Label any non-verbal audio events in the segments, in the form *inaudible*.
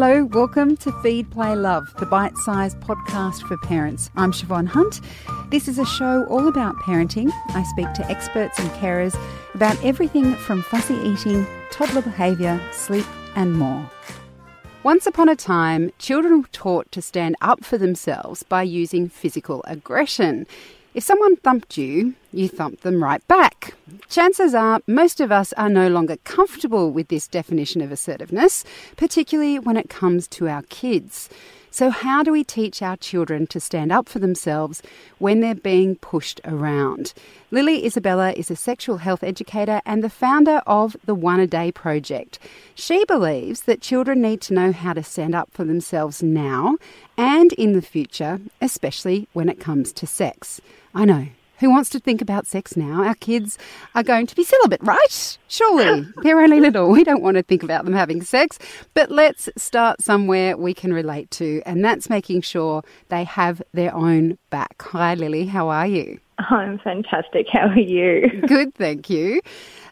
Hello, welcome to Feed, Play, Love, the bite sized podcast for parents. I'm Siobhan Hunt. This is a show all about parenting. I speak to experts and carers about everything from fussy eating, toddler behaviour, sleep, and more. Once upon a time, children were taught to stand up for themselves by using physical aggression. If someone thumped you, you thumped them right back. Chances are most of us are no longer comfortable with this definition of assertiveness, particularly when it comes to our kids. So, how do we teach our children to stand up for themselves when they're being pushed around? Lily Isabella is a sexual health educator and the founder of the One a Day Project. She believes that children need to know how to stand up for themselves now and in the future, especially when it comes to sex. I know, who wants to think about sex now? Our kids are going to be celibate, right? Surely. *laughs* They're only little. We don't want to think about them having sex. But let's start somewhere we can relate to, and that's making sure they have their own back. Hi, Lily. How are you? I'm fantastic. How are you? *laughs* Good, thank you.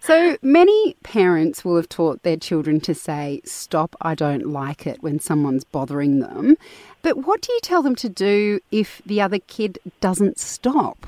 So many parents will have taught their children to say, Stop, I don't like it when someone's bothering them. But what do you tell them to do if the other kid doesn't stop?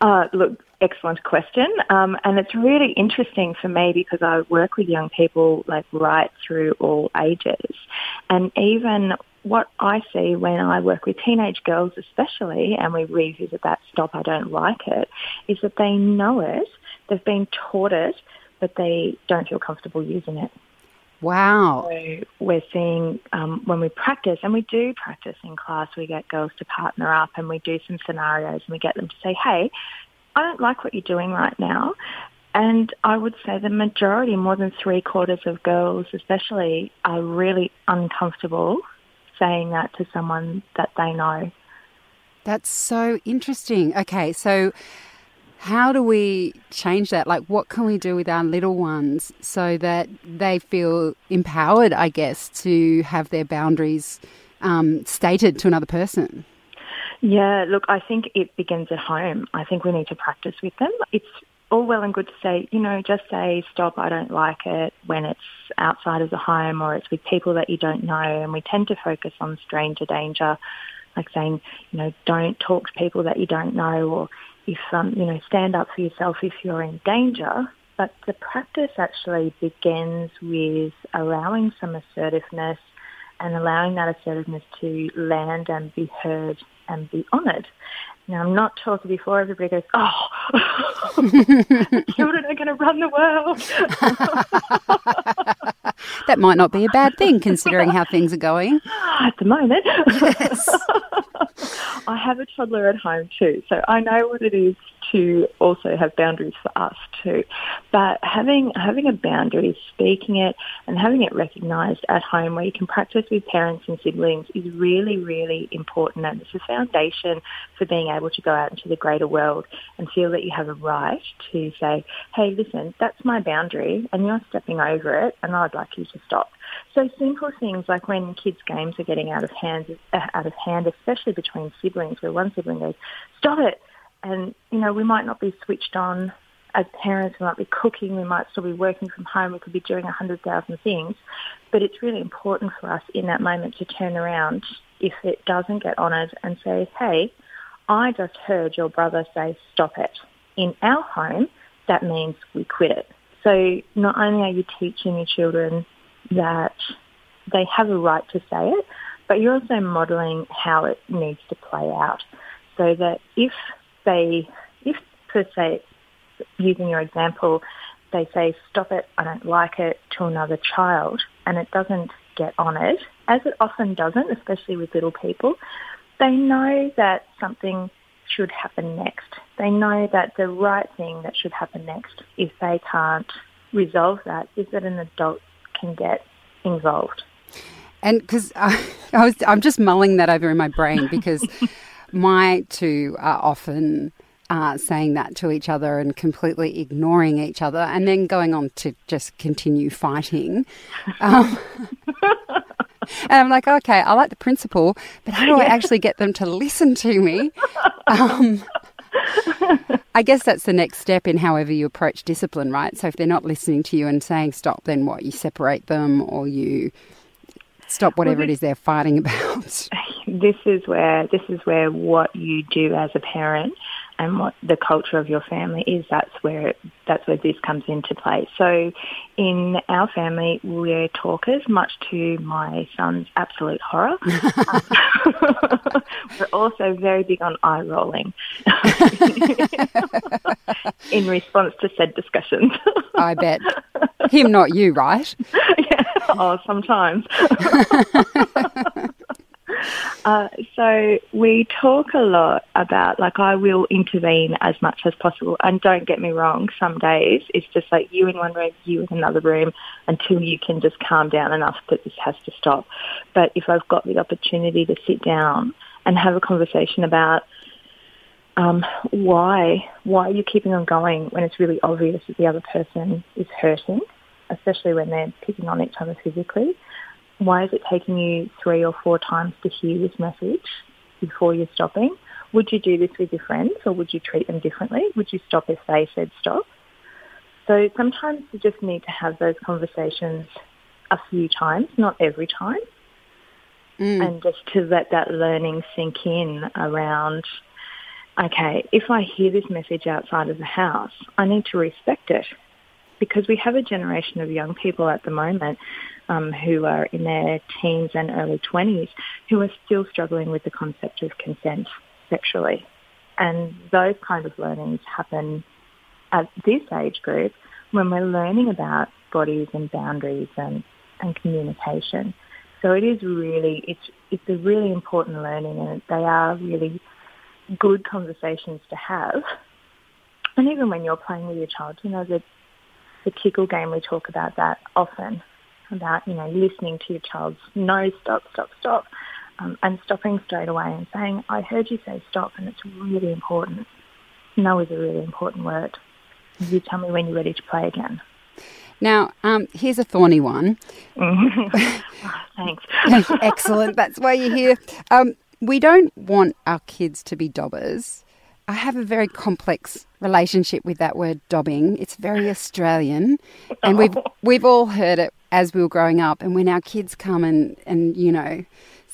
Uh, look, excellent question. Um, and it's really interesting for me because I work with young people like right through all ages. And even what I see when I work with teenage girls especially, and we revisit that stop, I don't like it, is that they know it, they've been taught it, but they don't feel comfortable using it. Wow. So we're seeing um, when we practice, and we do practice in class, we get girls to partner up and we do some scenarios and we get them to say, hey, I don't like what you're doing right now. And I would say the majority, more than three quarters of girls especially, are really uncomfortable saying that to someone that they know. That's so interesting. Okay, so how do we change that? Like, what can we do with our little ones so that they feel empowered, I guess, to have their boundaries um, stated to another person? Yeah, look, I think it begins at home. I think we need to practice with them. It's all well and good to say, you know, just say, stop, I don't like it when it's outside of the home or it's with people that you don't know. And we tend to focus on stranger danger, like saying, you know, don't talk to people that you don't know or if, um, you know, stand up for yourself if you're in danger. But the practice actually begins with allowing some assertiveness and allowing that assertiveness to land and be heard and be honoured. Now, I'm not talking before everybody goes, oh, *laughs* *laughs* children are going to run the world. *laughs* that might not be a bad thing considering how things are going. Ah, at the moment. Yes. I have a toddler at home too, so I know what it is to also have boundaries for us too. But having having a boundary, speaking it, and having it recognised at home, where you can practice with parents and siblings, is really, really important, and it's a foundation for being able to go out into the greater world and feel that you have a right to say, "Hey, listen, that's my boundary, and you're stepping over it, and I'd like you to stop." So simple things like when kids' games are getting out of hand, out of hand, especially between siblings, where one sibling goes, "Stop it!" And you know we might not be switched on as parents. We might be cooking. We might still be working from home. We could be doing a hundred thousand things, but it's really important for us in that moment to turn around if it doesn't get honoured and say, "Hey, I just heard your brother say stop it." In our home, that means we quit it. So not only are you teaching your children that they have a right to say it, but you're also modelling how it needs to play out. So that if they, if per se, using your example, they say, stop it, I don't like it, to another child, and it doesn't get honoured, as it often doesn't, especially with little people, they know that something should happen next. They know that the right thing that should happen next, if they can't resolve that, is that an adult can get involved. And because I, *laughs* I was, I'm just mulling that over in my brain because *laughs* my two are often uh, saying that to each other and completely ignoring each other and then going on to just continue fighting. Um, *laughs* and I'm like, okay, I like the principle, but how do I actually get them to listen to me? *laughs* Um, I guess that's the next step in however you approach discipline, right? So if they're not listening to you and saying stop, then what? You separate them or you stop whatever well, this, it is they're fighting about. *laughs* This is where this is where what you do as a parent and what the culture of your family is, that's where that's where this comes into play. So, in our family, we're talkers, much to my son's absolute horror. *laughs* we're also very big on eye rolling *laughs* in response to said discussions. I bet him, not you, right? *laughs* Oh, sometimes. *laughs* *laughs* Uh, so we talk a lot about, like, I will intervene as much as possible. And don't get me wrong, some days it's just like you in one room, you in another room, until you can just calm down enough that this has to stop. But if I've got the opportunity to sit down and have a conversation about um, why why are you keeping on going when it's really obvious that the other person is hurting, especially when they're picking on each other physically why is it taking you three or four times to hear this message before you're stopping? Would you do this with your friends or would you treat them differently? Would you stop if they said stop? So sometimes you just need to have those conversations a few times, not every time. Mm. And just to let that learning sink in around, okay, if I hear this message outside of the house, I need to respect it because we have a generation of young people at the moment um, who are in their teens and early 20s who are still struggling with the concept of consent sexually. And those kind of learnings happen at this age group when we're learning about bodies and boundaries and, and communication. So it is really, it's, it's a really important learning and they are really good conversations to have. And even when you're playing with your child, you know, the, the tickle game, we talk about that often about, you know, listening to your child's no, stop, stop, stop, um, and stopping straight away and saying, I heard you say stop, and it's really important. No is a really important word. You tell me when you're ready to play again. Now, um, here's a thorny one. *laughs* oh, thanks. Excellent. That's why you're here. Um, we don't want our kids to be dobbers. I have a very complex relationship with that word dobbing. It's very Australian, and we've *laughs* we've all heard it as we were growing up. And when our kids come and and you know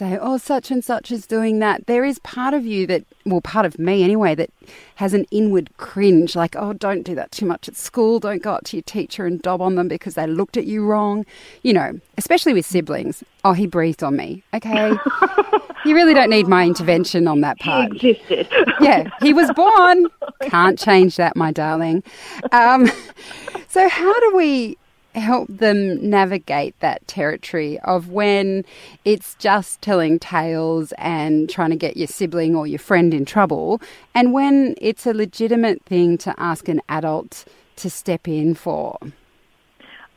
say, oh, such and such is doing that, there is part of you that, well, part of me anyway, that has an inward cringe like, oh, don't do that too much at school. Don't go up to your teacher and dob on them because they looked at you wrong. You know, especially with siblings. Oh, he breathed on me. Okay. *laughs* you really don't need my intervention on that part. He existed. *laughs* yeah, he was born. Can't change that, my darling. Um, *laughs* so, how do we help them navigate that territory of when it's just telling tales and trying to get your sibling or your friend in trouble, and when it's a legitimate thing to ask an adult to step in for?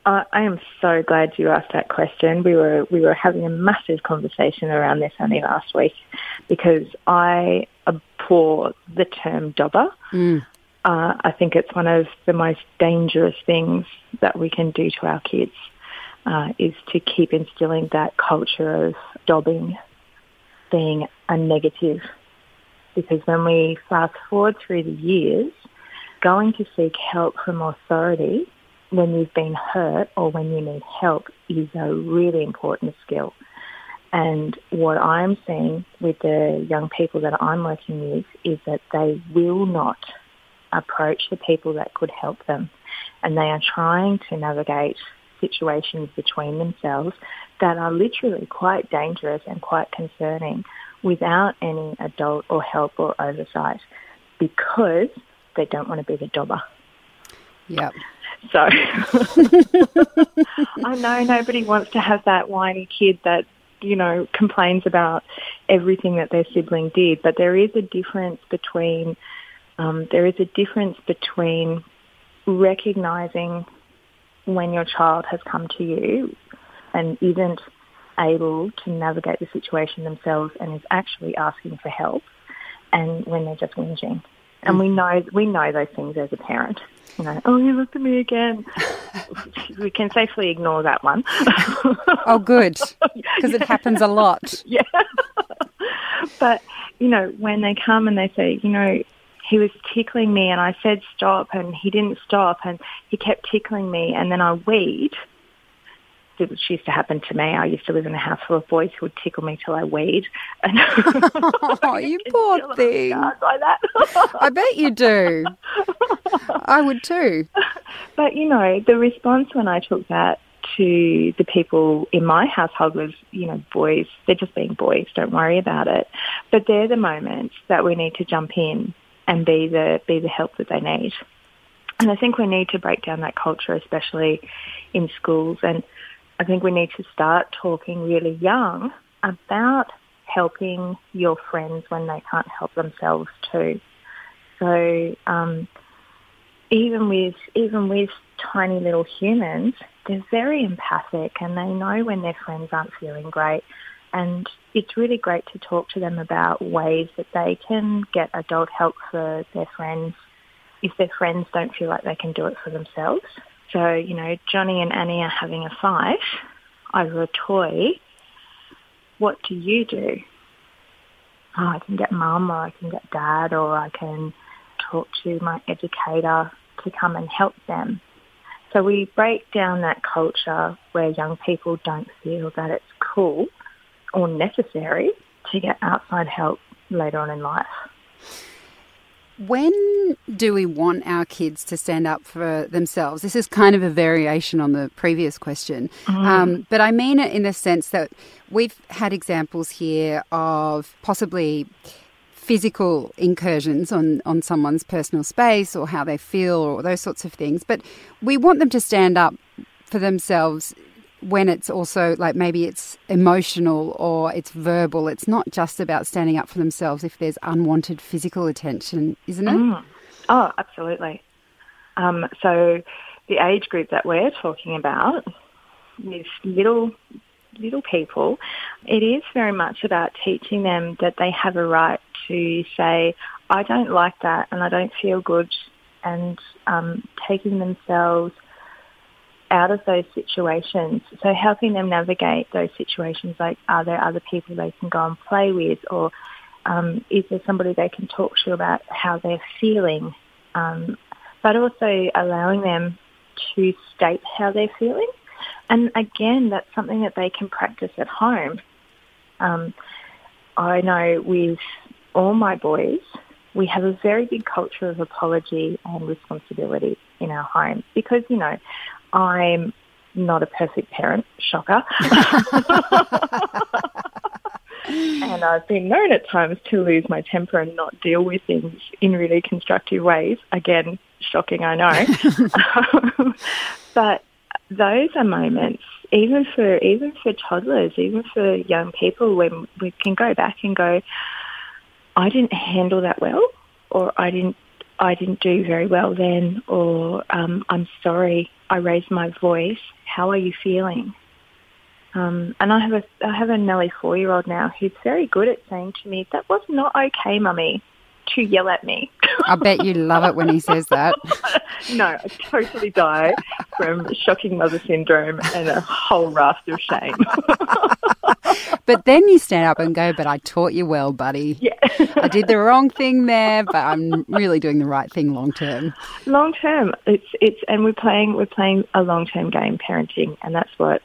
Uh, I am so glad you asked that question. We were we were having a massive conversation around this only last week because I abhor the term dobber. Mm. Uh, I think it's one of the most dangerous things that we can do to our kids uh, is to keep instilling that culture of dobbing being a negative. Because when we fast forward through the years, going to seek help from authority when you've been hurt or when you need help is a really important skill. And what I'm seeing with the young people that I'm working with is that they will not approach the people that could help them. And they are trying to navigate situations between themselves that are literally quite dangerous and quite concerning without any adult or help or oversight because they don't want to be the dobber. Yep. So *laughs* I know nobody wants to have that whiny kid that, you know, complains about everything that their sibling did, but there is a difference between um, there is a difference between recognizing when your child has come to you and isn't able to navigate the situation themselves and is actually asking for help and when they're just whinging. And we mm. know we know those things as a parent. You know, oh, you looked at me again. *laughs* we can safely ignore that one. *laughs* oh, good, because *laughs* yeah. it happens a lot. Yeah. but you know, when they come and they say, you know, he was tickling me and I said stop and he didn't stop and he kept tickling me and then I weed. it used to happen to me. I used to live in a house full of boys who would tickle me till I weed. And *laughs* oh, you poor thing. Like that. I bet you do. I would too. But you know, the response when I took that to the people in my household was, you know, boys, they're just being boys, don't worry about it. But they're the moments that we need to jump in and be the be the help that they need. And I think we need to break down that culture, especially in schools. And I think we need to start talking really young about helping your friends when they can't help themselves too. So um, even with even with tiny little humans, they're very empathic and they know when their friends aren't feeling great. And it's really great to talk to them about ways that they can get adult help for their friends if their friends don't feel like they can do it for themselves. So, you know, Johnny and Annie are having a fight over a toy. What do you do? Oh, I can get mum or I can get dad or I can talk to my educator to come and help them. So we break down that culture where young people don't feel that it's cool or necessary to get outside help later on in life. When do we want our kids to stand up for themselves? This is kind of a variation on the previous question. Mm. Um, but I mean it in the sense that we've had examples here of possibly physical incursions on, on someone's personal space or how they feel or those sorts of things. But we want them to stand up for themselves when it's also like maybe it's emotional or it's verbal. It's not just about standing up for themselves if there's unwanted physical attention, isn't it? Mm. Oh, absolutely. Um, so the age group that we're talking about is little little people, it is very much about teaching them that they have a right to say, I don't like that and I don't feel good, and um, taking themselves out of those situations. So helping them navigate those situations like are there other people they can go and play with or um, is there somebody they can talk to about how they're feeling? Um, but also allowing them to state how they're feeling. And again, that's something that they can practice at home. Um, I know with all my boys, we have a very big culture of apology and responsibility in our home because, you know, I'm not a perfect parent, shocker. *laughs* and I've been known at times to lose my temper and not deal with things in really constructive ways. Again, shocking, I know. *laughs* but those are moments, even for even for toddlers, even for young people, when we can go back and go, I didn't handle that well, or I didn't I didn't do very well then, or um, I'm sorry, I raised my voice. How are you feeling? Um, and I have a I have a nearly four year old now who's very good at saying to me, "That was not okay, mummy." To yell at me. I bet you love it when he says that. *laughs* no, I totally die from shocking mother syndrome and a whole raft of shame. *laughs* but then you stand up and go, but I taught you well, buddy. Yeah. I did the wrong thing there, but I'm really doing the right thing long term. Long term. It's it's and we're playing we're playing a long term game parenting and that's what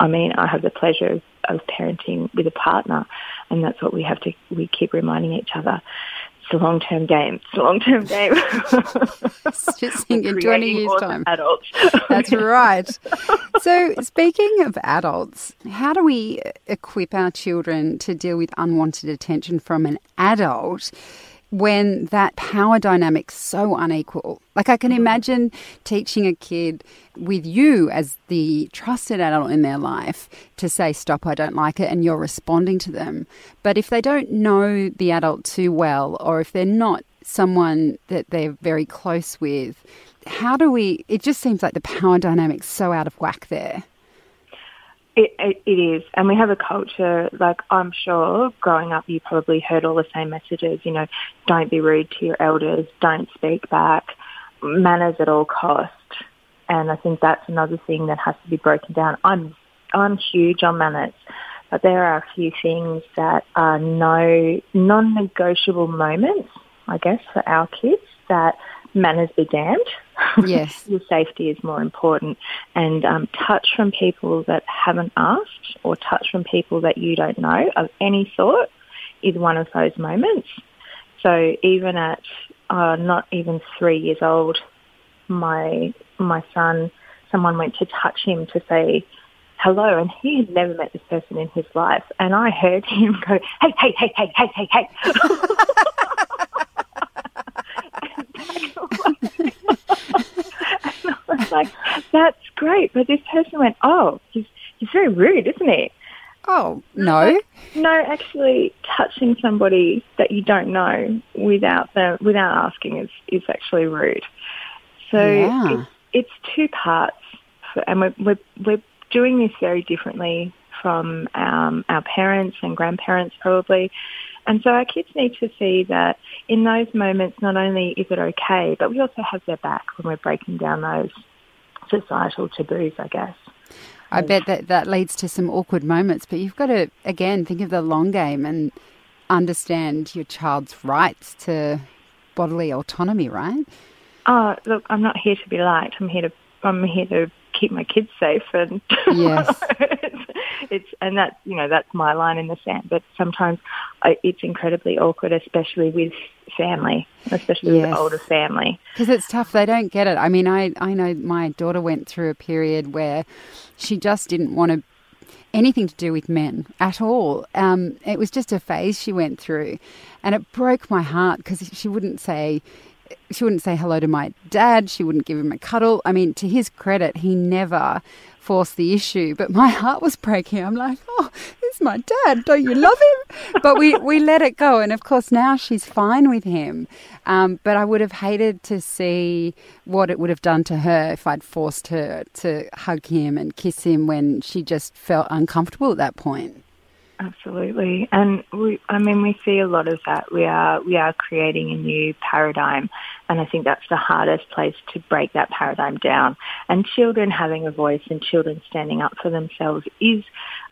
I mean, I have the pleasure of, of parenting with a partner and that's what we have to we keep reminding each other a long term game. It's a long term game. Just think *laughs* in 20 years' time. Adults. That's right. So, speaking of adults, how do we equip our children to deal with unwanted attention from an adult? When that power dynamic's so unequal. Like I can mm-hmm. imagine teaching a kid with you as the trusted adult in their life to say, Stop, I don't like it, and you're responding to them. But if they don't know the adult too well, or if they're not someone that they're very close with, how do we? It just seems like the power dynamic's so out of whack there. It, it, it is, and we have a culture. Like I'm sure, growing up, you probably heard all the same messages. You know, don't be rude to your elders, don't speak back, manners at all cost. And I think that's another thing that has to be broken down. I'm I'm huge on manners, but there are a few things that are no non-negotiable moments, I guess, for our kids that manners be damned. *laughs* Yes. Your safety is more important. And um, touch from people that haven't asked or touch from people that you don't know of any sort is one of those moments. So even at uh, not even three years old, my my son, someone went to touch him to say hello, and he had never met this person in his life, and I heard *laughs* him go, hey, hey, hey, hey, hey, hey, hey. *laughs* and I was like, that's great, but this person went, oh, he's he's very rude, isn't he? Oh no. No, actually, touching somebody that you don't know without them without asking is is actually rude. So Yeah. it's, it's two parts, for, and we're, we're we're doing this very differently from um, our parents and grandparents probably. And so our kids need to see that in those moments, not only is it okay, but we also have their back when we're breaking down those societal taboos, I guess. I bet that that leads to some awkward moments, but you've got to again think of the long game and understand your child's rights to bodily autonomy, right? Oh, look, I'm not here to be liked. I'm here to I'm here to keep my kids safe, and Yes. *laughs* *laughs* it's, and that's you know that's my line in the sand. But sometimes I, it's incredibly awkward, especially with family, especially Yes. with older family. Because it's tough. They don't get it. I mean, I, I know my daughter went through a period where she just didn't want to anything to do with men at all. Um, it was just a phase she went through, and it broke my heart because she wouldn't say. She wouldn't say hello to my dad. She wouldn't give him a cuddle. I mean, to his credit, he never forced the issue. But my heart was breaking. I'm like, oh, is my dad. Don't you love him? But we, we let it go. And of course, now she's fine with him. Um, but I would have hated to see what it would have done to her if I'd forced her to hug him and kiss him when she just felt uncomfortable at that point. Absolutely, and we, I mean, we see a lot of that. We are we are creating a new paradigm, and I think that's the hardest place to break that paradigm down. And children having a voice and children standing up for themselves is,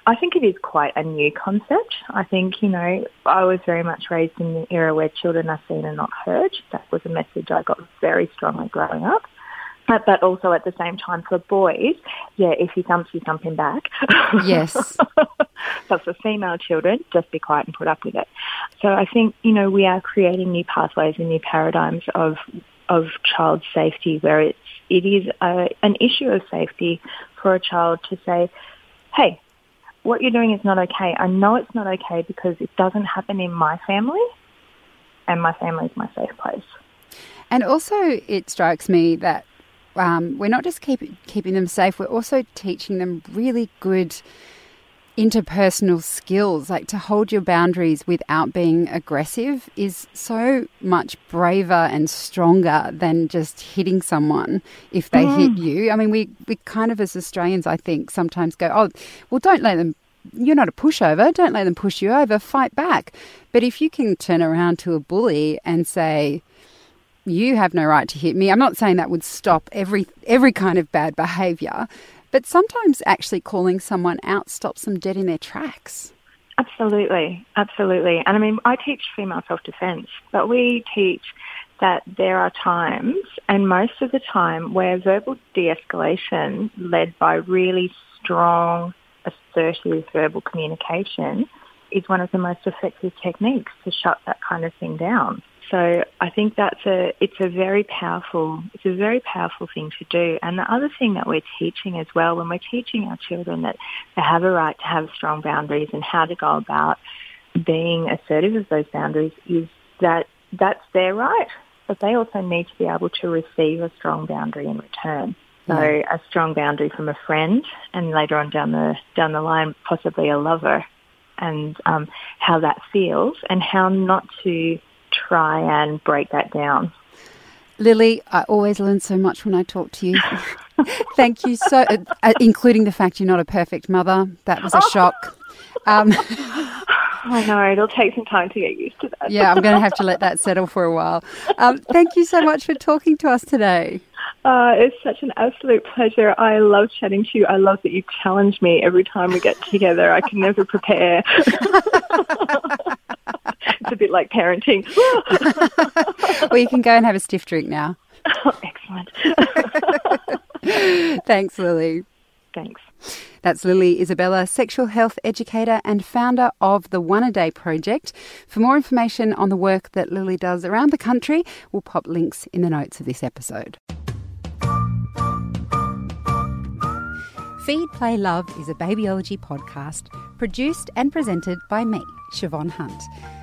I think, it is quite a new concept. I think you know, I was very much raised in the era where children are seen and not heard. That was a message I got very strongly growing up. But, but also at the same time for boys, yeah, if he thumps, you thump him back. Yes. *laughs* but for female children, just be quiet and put up with it. So I think, you know, we are creating new pathways and new paradigms of of child safety where it's it is a, an issue of safety for a child to say, hey, what you're doing is not okay. I know it's not okay because it doesn't happen in my family and my family is my safe place. And also, it strikes me that um, we're not just keep, keeping them safe, we're also teaching them really good interpersonal skills. Like to hold your boundaries without being aggressive is so much braver and stronger than just hitting someone if they mm. hit you. I mean, we, we kind of, as Australians, I think, sometimes go, oh, well, don't let them you're not a pushover. Don't let them push you over. Fight back. But if you can turn around to a bully and say, "You have no right to hit me," I'm not saying that would stop every every kind of bad behaviour, but sometimes actually calling someone out stops them dead in their tracks. Absolutely, absolutely. And I mean, I teach female self-defense, but we teach that there are times, and most of the time, where verbal de-escalation led by really strong, assertive verbal communication is one of the most effective techniques to shut that kind of thing down. So I think that's a it's a very powerful it's a very powerful thing to do. And the other thing that we're teaching as well, when we're teaching our children that they have a right to have strong boundaries and how to go about being assertive of those boundaries, is that that's their right, but they also need to be able to receive a strong boundary in return. So a strong boundary from a friend, and later on down the down the line, possibly a lover, and um, how that feels, and how not to try and break that down. Lily, I always learn so much when I talk to you. *laughs* Thank you so, uh, uh, including the fact you're not a perfect mother. That was a shock. Um, *laughs* I know it'll take some time to get used to that. yeah, I'm going to have to let that settle for a while. Um, thank you so much for talking to us today. Uh, it's such an absolute pleasure. I love chatting to you. I love that you challenge me every time we get together. I can never prepare. *laughs* *laughs* it's a bit like parenting. *laughs* well, you can go and have a stiff drink now. *laughs* Excellent. Thanks, Lily. Thanks. That's Lily Isabella, sexual health educator and founder of the One a Day Project. For more information on the work that Lily does around the country, we'll pop links in the notes of this episode. Feed, Play, Love is a babyology podcast produced and presented by me, Siobhan Hunt.